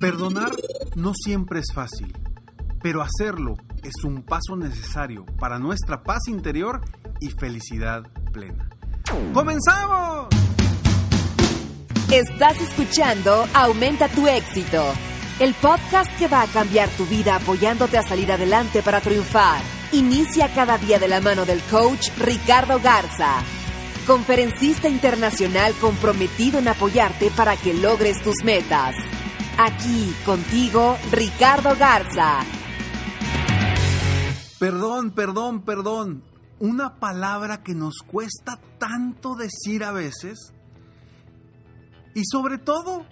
Perdonar no siempre es fácil, pero hacerlo es un paso necesario para nuestra paz interior y felicidad plena. ¡Comenzamos! Estás escuchando Aumenta tu éxito, el podcast que va a cambiar tu vida apoyándote a salir adelante para triunfar. Inicia cada día de la mano del coach Ricardo Garza, conferencista internacional comprometido en apoyarte para que logres tus metas. Aquí contigo, Ricardo Garza. Perdón, perdón, perdón. Una palabra que nos cuesta tanto decir a veces. Y sobre todo,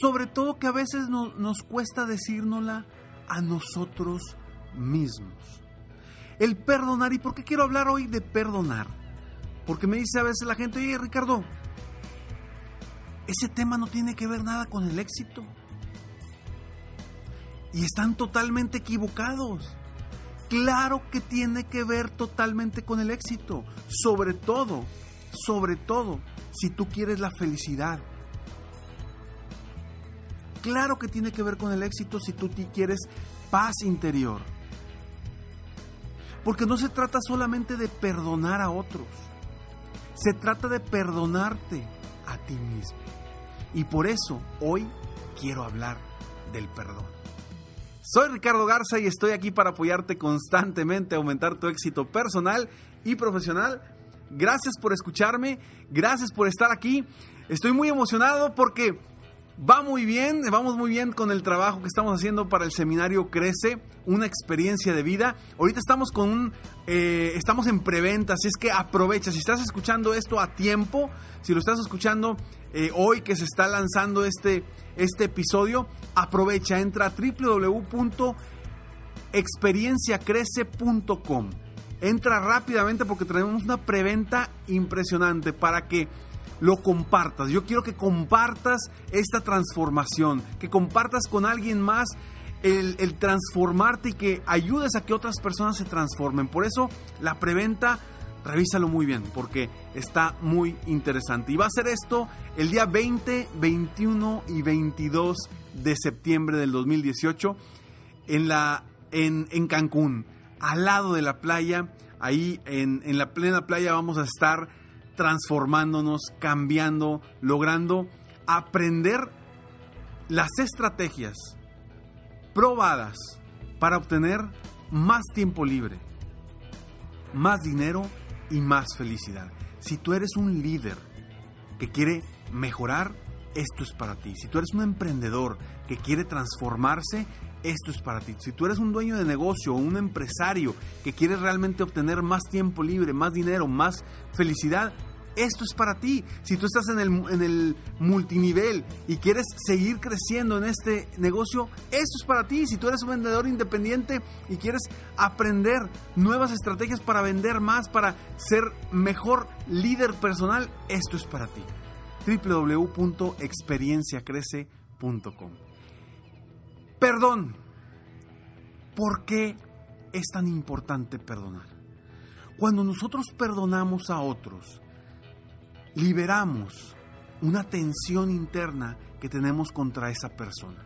sobre todo que a veces no- nos cuesta decírnosla a nosotros mismos. El perdonar. ¿Y por qué quiero hablar hoy de perdonar? Porque me dice a veces la gente, oye Ricardo, ese tema no tiene que ver nada con el éxito. Y están totalmente equivocados. Claro que tiene que ver totalmente con el éxito. Sobre todo, sobre todo, si tú quieres la felicidad. Claro que tiene que ver con el éxito si tú quieres paz interior. Porque no se trata solamente de perdonar a otros. Se trata de perdonarte a ti mismo. Y por eso hoy quiero hablar del perdón. Soy Ricardo Garza y estoy aquí para apoyarte constantemente a aumentar tu éxito personal y profesional. Gracias por escucharme, gracias por estar aquí. Estoy muy emocionado porque va muy bien, vamos muy bien con el trabajo que estamos haciendo para el seminario Crece, una experiencia de vida. Ahorita estamos con un, eh, estamos en preventa, así es que aprovecha. Si estás escuchando esto a tiempo, si lo estás escuchando eh, hoy que se está lanzando este, este episodio, aprovecha, entra a www.experienciacrece.com. Entra rápidamente porque tenemos una preventa impresionante para que lo compartas. Yo quiero que compartas esta transformación, que compartas con alguien más el, transformarte y que ayudes a que otras personas se transformen. Por eso la preventa, revísalo muy bien porque está muy interesante. Y va a ser esto el día 20, 21 y 22 de septiembre del 2018 en, la, en, en Cancún, al lado de la playa. Ahí en, en la plena playa vamos a estar transformándonos, cambiando, logrando aprender las estrategias probadas para obtener más tiempo libre, más dinero y más felicidad. Si tú eres un líder que quiere mejorar, esto es para ti. Si tú eres un emprendedor que quiere transformarse, esto es para ti. Si tú eres un dueño de negocio o un empresario que quiere realmente obtener más tiempo libre, más dinero, más felicidad, esto es para ti. Si tú estás en el, en el multinivel y quieres seguir creciendo en este negocio, esto es para ti. Si tú eres un vendedor independiente y quieres aprender nuevas estrategias para vender más, para ser mejor líder personal, esto es para ti. www.experienciacrece.com Perdón. ¿Por qué es tan importante perdonar? Cuando nosotros perdonamos a otros, liberamos una tensión interna que tenemos contra esa persona.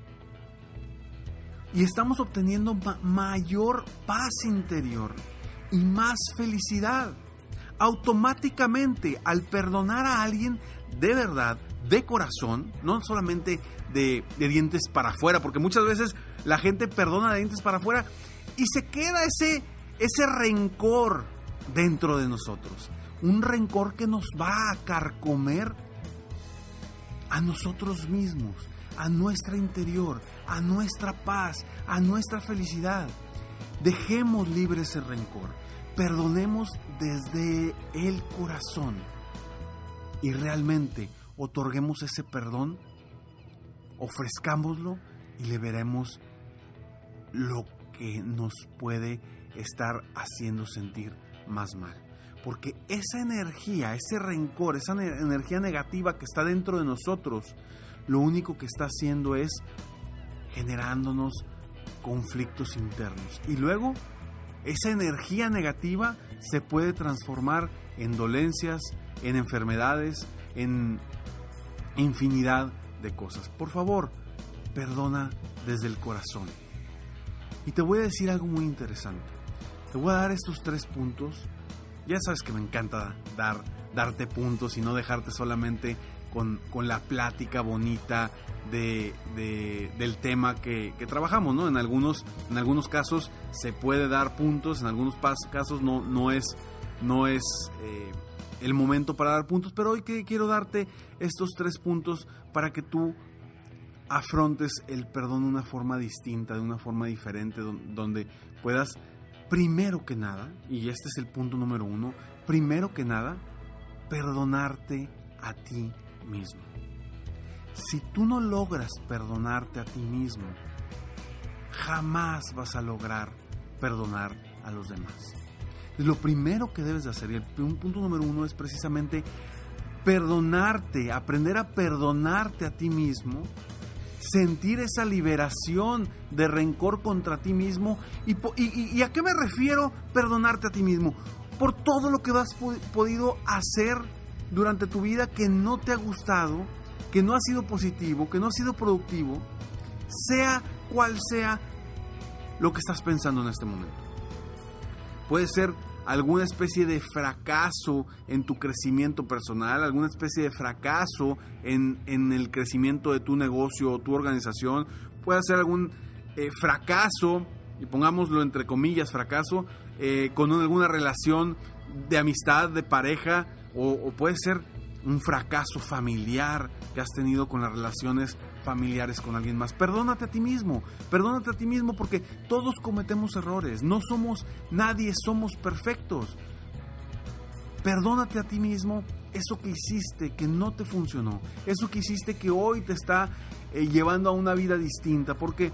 Y estamos obteniendo ma mayor paz interior y más felicidad. Automáticamente, al perdonar a alguien de verdad, de corazón, no solamente de, de dientes para afuera, porque muchas veces la gente perdona de dientes para afuera y se queda ese, ese rencor dentro de nosotros. Un rencor que nos va a carcomer a nosotros mismos, a nuestra interior, a nuestra paz, a nuestra felicidad. Dejemos libre ese rencor, perdonemos desde el corazón y realmente otorguemos ese perdón, ofrezcámoslo y le veremos lo que nos puede estar haciendo sentir más mal. Porque esa energía, ese rencor, esa energía negativa que está dentro de nosotros, lo único que está haciendo es generándonos conflictos internos. Y luego, esa energía negativa se puede transformar en dolencias, en enfermedades, en infinidad de cosas. Por favor, perdona desde el corazón. Y te voy a decir algo muy interesante. Te voy a dar estos tres puntos. Ya sabes que me encanta dar, darte puntos y no dejarte solamente con, la plática bonita de, del tema que, trabajamos, ¿no? En algunos, en algunos casos se puede dar puntos, en algunos casos no, no es, no es eh, el momento para dar puntos, pero hoy que quiero darte estos tres puntos para que tú afrontes el perdón de una forma distinta, de una forma diferente, donde puedas, primero que nada, y este es el punto número uno, primero que nada, perdonarte a ti mismo. Si tú no logras perdonarte a ti mismo, jamás vas a lograr perdonar a los demás. Lo primero que debes de hacer, y el punto número uno es precisamente perdonarte, aprender a perdonarte a ti mismo, sentir esa liberación de rencor contra ti mismo. ¿Y, a qué me refiero perdonarte a ti mismo? Por todo lo que has podido hacer durante tu vida que no te ha gustado, que no ha sido positivo, que no ha sido productivo, sea cual sea lo que estás pensando en este momento. Puede ser alguna especie de fracaso en tu crecimiento personal, alguna especie de fracaso en, el crecimiento de tu negocio o tu organización, puede ser algún eh, fracaso, y pongámoslo entre comillas, fracaso, eh, con alguna relación de amistad, de pareja, o, puede ser un fracaso familiar que has tenido con las relaciones familiares con alguien más. Perdónate a ti mismo, perdónate a ti mismo porque todos cometemos errores, no somos nadie, somos perfectos. Perdónate a ti mismo eso que hiciste que no te funcionó, eso que hiciste que hoy te está eh, llevando a una vida distinta, porque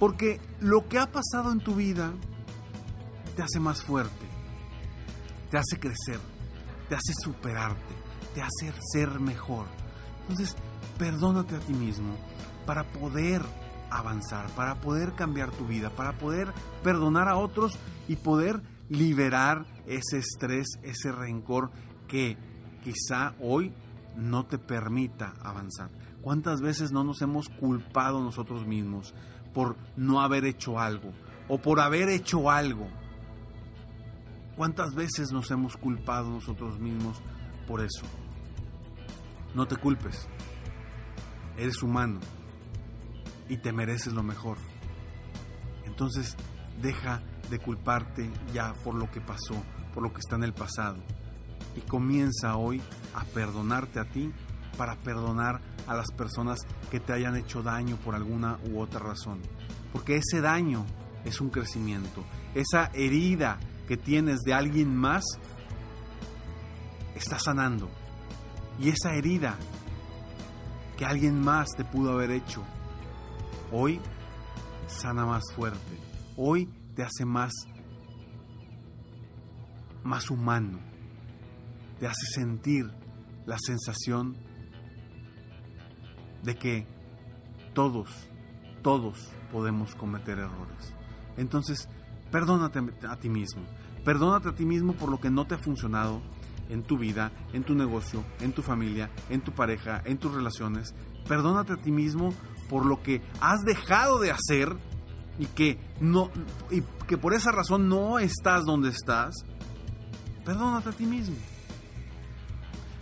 porque lo que ha pasado en tu vida te hace más fuerte, te hace crecer te hace superarte, te hace ser mejor. Entonces, perdónate a ti mismo para poder avanzar, para poder cambiar tu vida, para poder perdonar a otros y poder liberar ese estrés, ese rencor que quizá hoy no te permita avanzar. ¿Cuántas veces no nos hemos culpado nosotros mismos por no haber hecho algo o por haber hecho algo? ¿Cuántas veces nos hemos culpado nosotros mismos por eso? No te culpes. Eres humano y te mereces lo mejor. Entonces, deja de culparte ya por lo que pasó, por lo que está en el pasado. Y comienza hoy a perdonarte a ti para perdonar a las personas que te hayan hecho daño por alguna u otra razón. Porque ese daño es un crecimiento. Esa herida que tienes de alguien más está sanando. Y esa herida que alguien más te pudo haber hecho, hoy sana más fuerte. Hoy te hace más más humano. Te hace sentir la sensación de que todos, todos podemos cometer errores. Entonces, Perdónate a ti mismo. Perdónate a ti mismo por lo que no te ha funcionado en tu vida, en tu negocio, en tu familia, en tu pareja, en tus relaciones. Perdónate a ti mismo por lo que has dejado de hacer y que no y que por esa razón no estás donde estás. Perdónate a ti mismo.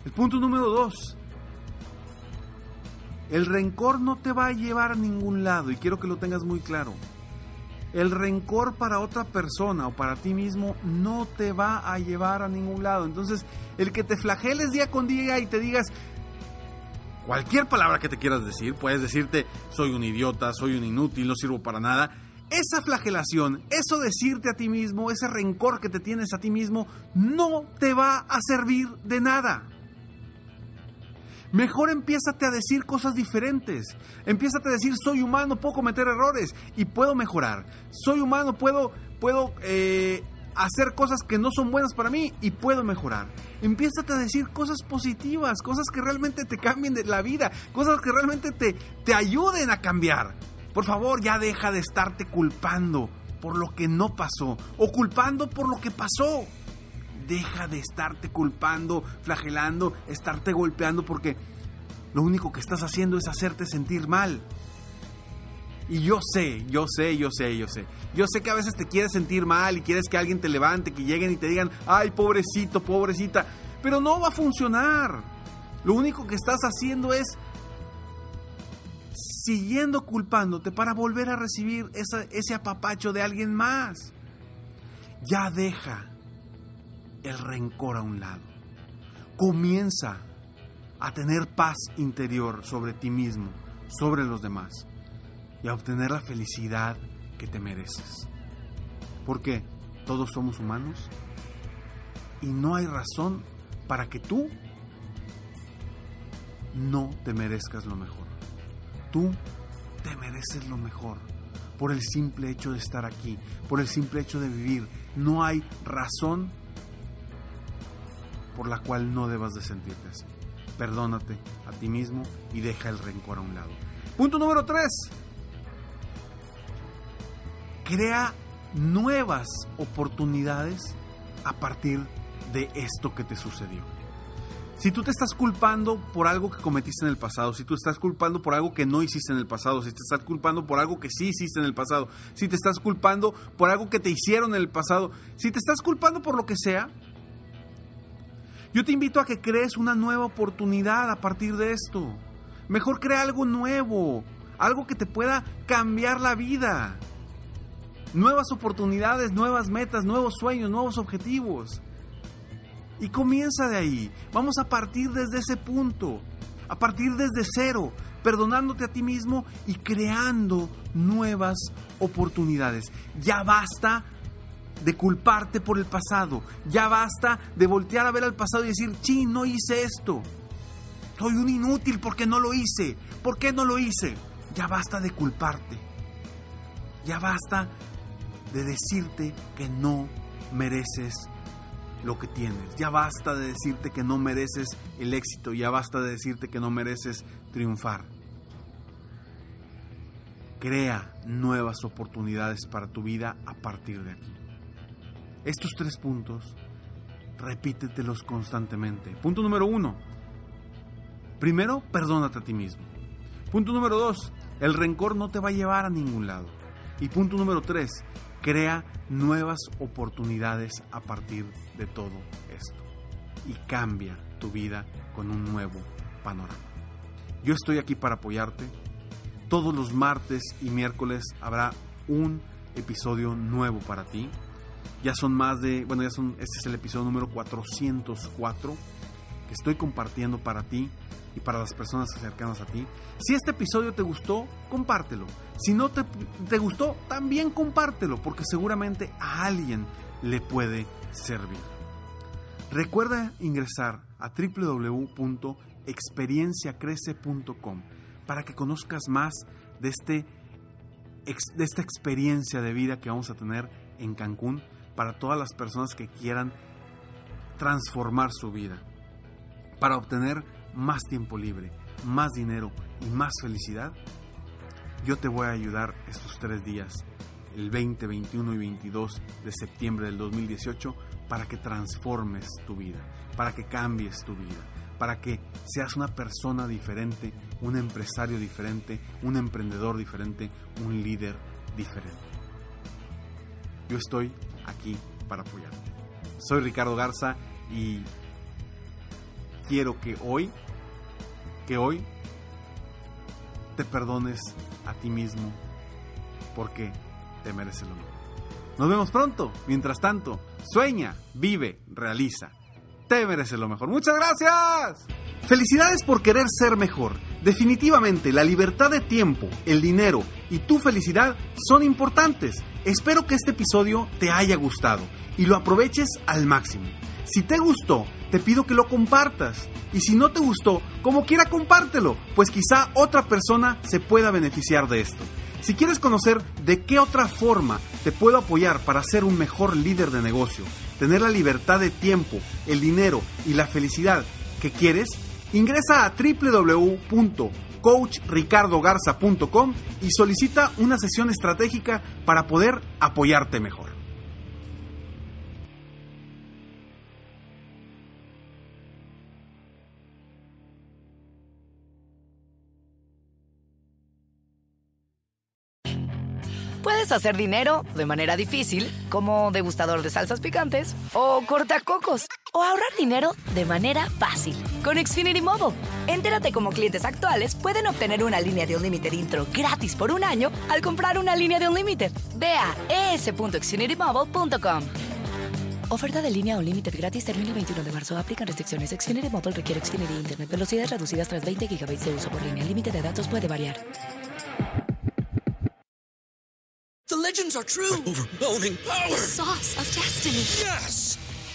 El punto número dos. El rencor no te va a llevar a ningún lado y quiero que lo tengas muy claro. El rencor para otra persona o para ti mismo no te va a llevar a ningún lado. Entonces, el que te flageles día con día y te digas cualquier palabra que te quieras decir, puedes decirte soy un idiota, soy un inútil, no sirvo para nada. Esa flagelación, eso decirte a ti mismo, ese rencor que te tienes a ti mismo, no te va a servir de nada. Mejor empiézate a decir cosas diferentes. Empiézate a decir, soy humano, puedo cometer errores y puedo mejorar. Soy humano, puedo, puedo eh, hacer cosas que no son buenas para mí y puedo mejorar. Empiézate a decir cosas positivas, cosas que realmente te cambien de la vida, cosas que realmente te, te ayuden a cambiar. Por favor, ya deja de estarte culpando por lo que no pasó o culpando por lo que pasó. Deja de estarte culpando, flagelando, estarte golpeando porque lo único que estás haciendo es hacerte sentir mal. Y yo sé, yo sé, yo sé, yo sé. Yo sé que a veces te quieres sentir mal y quieres que alguien te levante, que lleguen y te digan, ay, pobrecito, pobrecita. Pero no va a funcionar. Lo único que estás haciendo es siguiendo culpándote para volver a recibir ese apapacho de alguien más. Ya deja el rencor a un lado. Comienza a tener paz interior sobre ti mismo, sobre los demás y a obtener la felicidad que te mereces. Porque todos somos humanos y no hay razón para que tú no te merezcas lo mejor. Tú te mereces lo mejor por el simple hecho de estar aquí, por el simple hecho de vivir. No hay razón por la cual no debas de sentirte así. Perdónate a ti mismo y deja el rencor a un lado. Punto número 3. Crea nuevas oportunidades a partir de esto que te sucedió. Si tú te estás culpando por algo que cometiste en el pasado, si tú estás culpando por algo que no hiciste en el pasado, si te estás culpando por algo que sí hiciste en el pasado, si te estás culpando por algo que te hicieron en el pasado, si te estás culpando por lo que sea, yo te invito a que crees una nueva oportunidad a partir de esto. Mejor crea algo nuevo, algo que te pueda cambiar la vida. Nuevas oportunidades, nuevas metas, nuevos sueños, nuevos objetivos. Y comienza de ahí. Vamos a partir desde ese punto. A partir desde cero, perdonándote a ti mismo y creando nuevas oportunidades. Ya basta de culparte por el pasado. Ya basta de voltear a ver al pasado y decir, sí, no hice esto. Soy un inútil porque no lo hice. ¿Por qué no lo hice? Ya basta de culparte. Ya basta de decirte que no mereces lo que tienes. Ya basta de decirte que no mereces el éxito. Ya basta de decirte que no mereces triunfar. Crea nuevas oportunidades para tu vida a partir de aquí. Estos tres puntos, repítetelos constantemente. Punto número uno. Primero, perdónate a ti mismo. Punto número dos, el rencor no te va a llevar a ningún lado. Y punto número tres, crea nuevas oportunidades a partir de todo esto. Y cambia tu vida con un nuevo panorama. Yo estoy aquí para apoyarte. Todos los martes y miércoles habrá un episodio nuevo para ti. Ya son más de, bueno, ya son, este es el episodio número 404 que estoy compartiendo para ti y para las personas cercanas a ti. Si este episodio te gustó, compártelo. Si no te, te gustó, también compártelo, porque seguramente a alguien le puede servir. Recuerda ingresar a www.experienciacrece.com para que conozcas más de, este, de esta experiencia de vida que vamos a tener en Cancún para todas las personas que quieran transformar su vida, para obtener más tiempo libre, más dinero y más felicidad, yo te voy a ayudar estos tres días, el 20, 21 y 22 de septiembre del 2018, para que transformes tu vida, para que cambies tu vida, para que seas una persona diferente, un empresario diferente, un emprendedor diferente, un líder diferente. Yo estoy aquí para apoyarte. Soy Ricardo Garza y quiero que hoy, que hoy te perdones a ti mismo porque te mereces lo mejor. Nos vemos pronto. Mientras tanto, sueña, vive, realiza. Te mereces lo mejor. Muchas gracias. Felicidades por querer ser mejor. Definitivamente la libertad de tiempo, el dinero y tu felicidad son importantes. Espero que este episodio te haya gustado y lo aproveches al máximo. Si te gustó, te pido que lo compartas. Y si no te gustó, como quiera compártelo, pues quizá otra persona se pueda beneficiar de esto. Si quieres conocer de qué otra forma te puedo apoyar para ser un mejor líder de negocio, tener la libertad de tiempo, el dinero y la felicidad que quieres, ingresa a www.coachricardogarza.com y solicita una sesión estratégica para poder apoyarte mejor. Puedes hacer dinero de manera difícil, como degustador de salsas picantes, o cortacocos, o ahorrar dinero de manera fácil con Xfinity Mobile. Entérate cómo clientes actuales pueden obtener una línea de Unlimited intro gratis por un año al comprar una línea de Unlimited. Ve a es.xfinitymobile.com. Oferta de línea Unlimited gratis termina el 21 de marzo. Aplican restricciones. Xfinity Mobile requiere Xfinity Internet. Velocidades reducidas tras 20 GB de uso por línea. El límite de datos puede variar. The legends are true. overwhelming power! sauce of destiny. Yes!